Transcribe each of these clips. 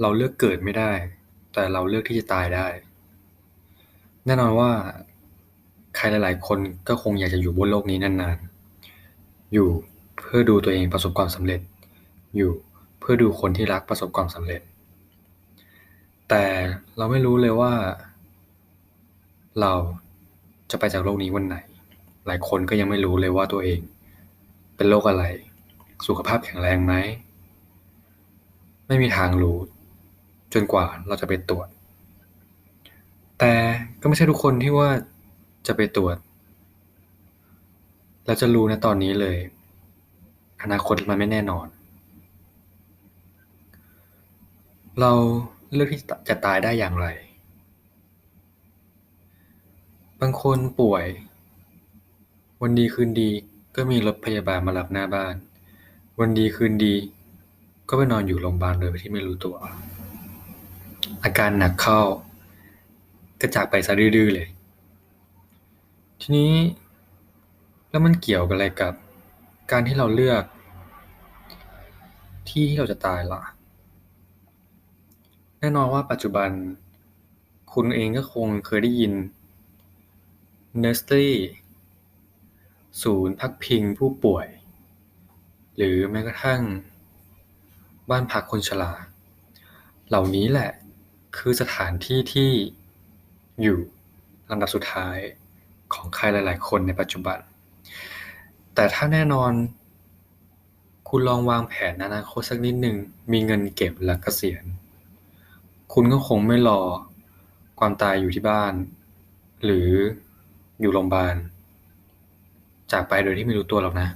เราเลือกเกิดไม่ได้ แต่เราเลือกที่จะตายได้ แน่นอนว่า ใครหลาย ๆ คนก็คงอยากจะอยู่บนโลกนี้นาน ๆ อยู่เพื่อดูตัวเองประสบความสำเร็จ อยู่เพื่อดูคนที่รักประสบความสำเร็จ แต่เราไม่รู้เลยว่า เราจะไปจากโลกนี้วันไหน หลายคนก็ยังไม่รู้เลยว่าตัวเอง เป็นโรคอะไร สุขภาพแข็งแรงไหม ไม่มีทางรู้ จนกว่าเราจะไปตรวจ แต่ก็ไม่ใช่ทุกคนที่ว่าจะไปตรวจ แล้วจะรู้ณตอนนี้เลย อนาคตมันไม่แน่นอน เราเลือกที่จะตายได้อย่างไร บางคนป่วย วันดีคืนดีก็มีรถพยาบาลมารับหน้าบ้าน วันดีคืนดี ก็ไปนอนอยู่โรงพยาบาลโดยที่ไม่รู้ตัว อาการหนักเข้า ก็จากไปซะดื้อเลย ทีนี้ แล้วมันเกี่ยวกับอะไรกับ การที่เราเลือก ที่ที่เราจะตายล่ะ แน่นอนว่าปัจจุบัน คุณเองก็คงเคยได้ยิน Nursery ศูนย์พักพิงผู้ป่วย หรือแม้กระทั่ง บ้านพักคนชรา เหล่านี้แหละ คือสถานที่ที่อยู่ลำดับสุดท้ายของใครหลาย ๆ คนในปัจจุบัน แต่ถ้าแน่นอน คุณลองวางแผนอนาคตสักนิดหนึ่งมีเงินเก็บและเกษียณ คุณก็คงไม่รอความตายอยู่ที่บ้าน หรืออยู่โรงพยาบาล จากไปโดยที่ไม่รู้ตัวหรอกนะ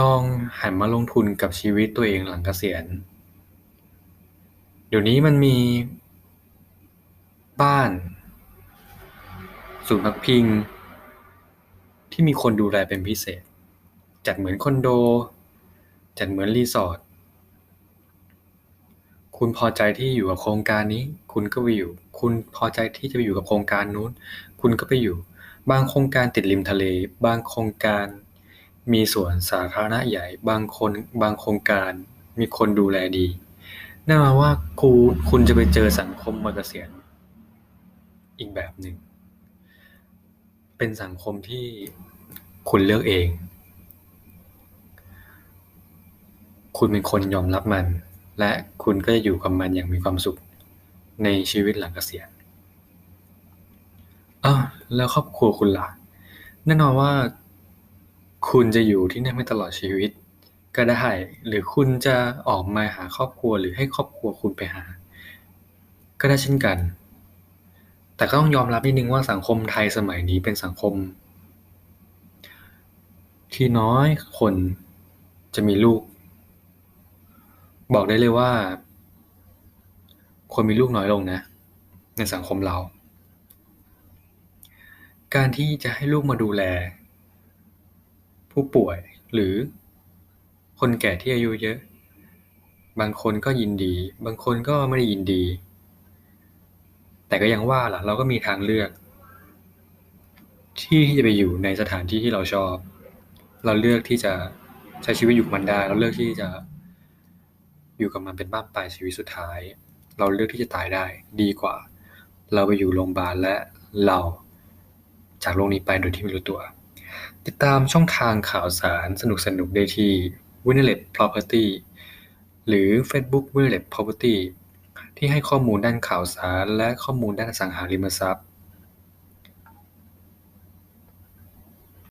ลองหันมาลงทุนกับชีวิตตัวเองหลังเกษียณ เดี๋ยวนี้มันมี บ้าน ศูนย์พักพิง ที่มีคนดูแลเป็นพิเศษ จัดเหมือนคอนโด จัดเหมือน resort คุณพอใจที่อยู่กับโครงการนี้ คุณก็ไปอยู่ คุณพอใจที่จะไปอยู่กับโครงการนู้น คุณก็ไปอยู่ บางโครงการติดริมทะเล บางโครงการ มีสวนสาธารณะใหญ่ บางคน บางโครงการมีคนดูแลดี แน่นอนว่าคูคุณจะไปเจอสังคมวัยเกษียณอีกแบบหนึ่ง เป็นสังคมที่คุณเลือกเอง คุณเป็นคนยอมรับมัน และคุณก็จะอยู่กับมันอย่างมีความสุขในชีวิตหลังเกษียณอ้าวแล้วครอบครัวคุณล่ะ แน่นอนว่า คุณจะอยู่ที่นั่นไปตลอดชีวิต ก็ได้ หรือคุณจะออกมาหาครอบครัว หรือให้ครอบครัวคุณไปหา ก็ได้เช่นกัน แต่ก็ต้องยอมรับนิดนึงว่าสังคมไทยสมัยนี้เป็นสังคม ที่น้อยคนจะมีลูก บอกได้เลยว่า คนมีลูกน้อยลงนะ ในสังคมเรา การที่จะให้ลูกมาดูแล ผู้ป่วยหรือ คนแก่ที่อายุเยอะ บางคนก็ยินดี บางคนก็ไม่ได้ยินดี แต่ก็ยังว่าล่ะ เราก็มีทางเลือก ที่จะไปอยู่ในสถานที่ที่เราชอบ เราเลือกที่จะใช้ชีวิตอยู่กับมันได้ เราเลือกที่จะ อยู่กับมันเป็นบ้านปลายชีวิตสุดท้าย เราเลือกที่จะตายได้ ดีกว่า เราไปอยู่โรงพยาบาลและเราจากโลกนี้ไปโดยที่ไม่รู้ตัว ติดตามช่องทางข่าวสารสนุกๆได้ที่ Winners Property หรือเฟซบุ๊ก Winners Property ที่ให้ข้อมูลด้านข่าวสารและข้อมูลด้านอสังหาริมทรัพย์